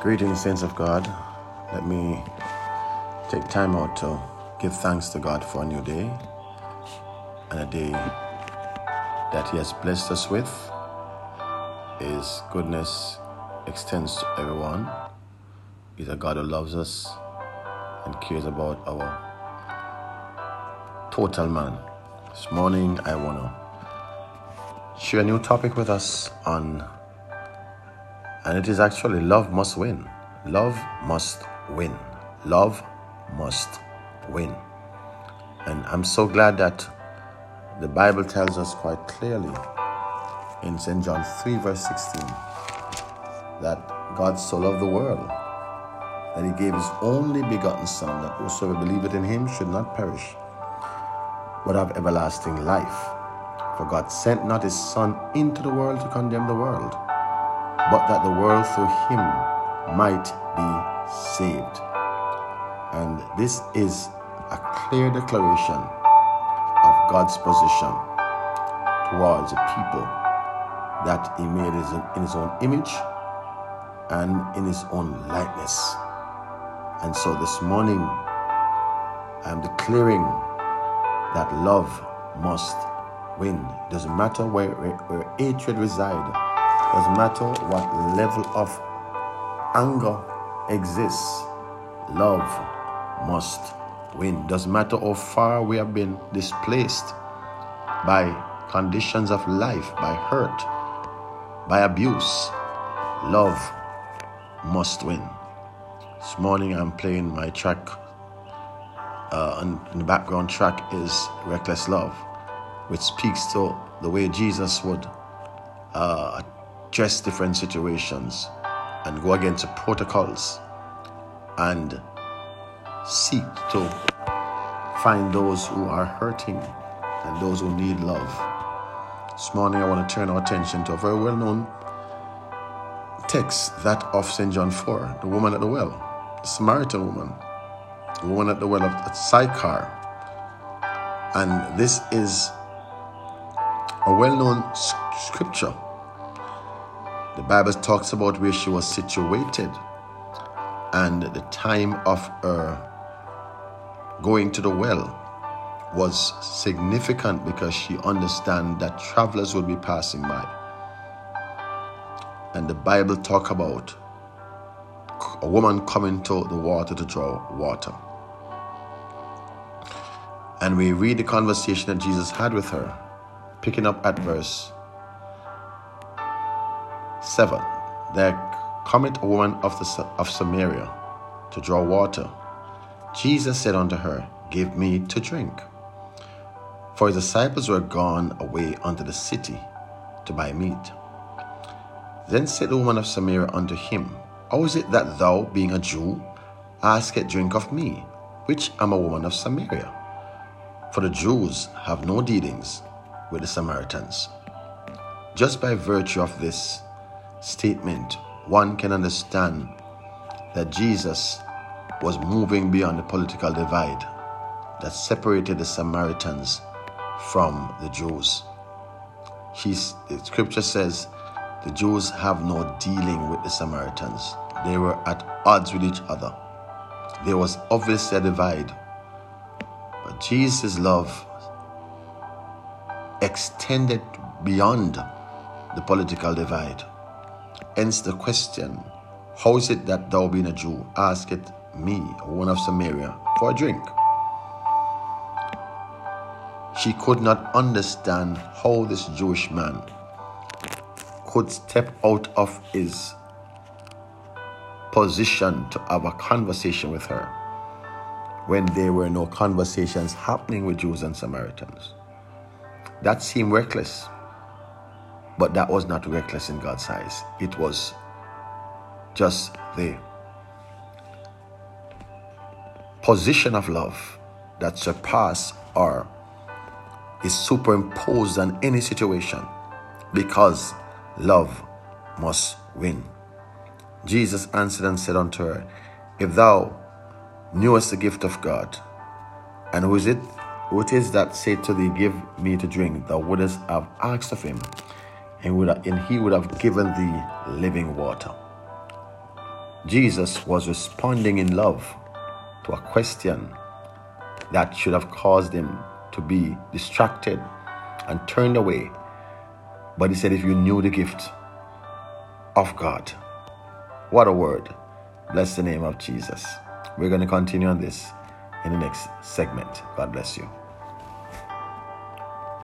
Greetings, saints of God. Let me take time out to give thanks to God for a new day and a day that He has blessed us with. His goodness extends to everyone. He's a God who loves us and cares about our total man. This morning, I want to share a new topic with us on and it is actually love must win. Love must win. Love must win. And I'm so glad that the Bible tells us quite clearly in St. John 3, verse 16, that God so loved the world that he gave his only begotten Son, that whosoever believeth in him should not perish, but have everlasting life. For God sent not his Son into the world to condemn the world but that the world through him might be saved. And this is a clear declaration of God's position towards a people that he made in his own image and in his own likeness. And so this morning, I'm declaring that love must win. It doesn't matter where, where, where hatred resides doesn't matter what level of anger exists, love must win. Doesn't matter how far we have been displaced by conditions of life, by hurt, by abuse, love must win. This morning I'm playing my track, uh, and the background track is Reckless Love, which speaks to the way Jesus would uh, address different situations and go against the protocols and seek to find those who are hurting and those who need love. This morning, I want to turn our attention to a very well known text that of St. John 4, the woman at the well, the Samaritan woman, the woman at the well of Sychar. And this is a well known scripture the Bible talks about where she was situated and the time of her going to the well was significant because she understand that travelers would be passing by. And the Bible talk about a woman coming to the water to draw water. And we read the conversation that Jesus had with her, picking up at verse 7. There cometh a woman of, the, of Samaria to draw water. Jesus said unto her, Give me to drink. For his disciples were gone away unto the city to buy meat. Then said the woman of Samaria unto him, How is it that thou, being a Jew, askest drink of me, which am a woman of Samaria? For the Jews have no dealings with the Samaritans. Just by virtue of this, statement, one can understand that Jesus was moving beyond the political divide that separated the Samaritans from the Jews. He's, the scripture says the Jews have no dealing with the Samaritans. They were at odds with each other. There was obviously a divide. But Jesus' love extended beyond the political divide. Hence the question, How is it that thou being a Jew askest me, a one of Samaria, for a drink? She could not understand how this Jewish man could step out of his position to have a conversation with her when there were no conversations happening with Jews and Samaritans. That seemed reckless. But that was not reckless in God's eyes. It was just the position of love that surpass or is superimposed on any situation because love must win. Jesus answered and said unto her, If thou knewest the gift of God, and who is it, who it is that said to thee, Give me to drink, thou wouldst have asked of him, and, would, and he would have given thee living water. Jesus was responding in love to a question that should have caused him to be distracted and turned away. But he said, If you knew the gift of God, what a word. Bless the name of Jesus. We're going to continue on this in the next segment. God bless you.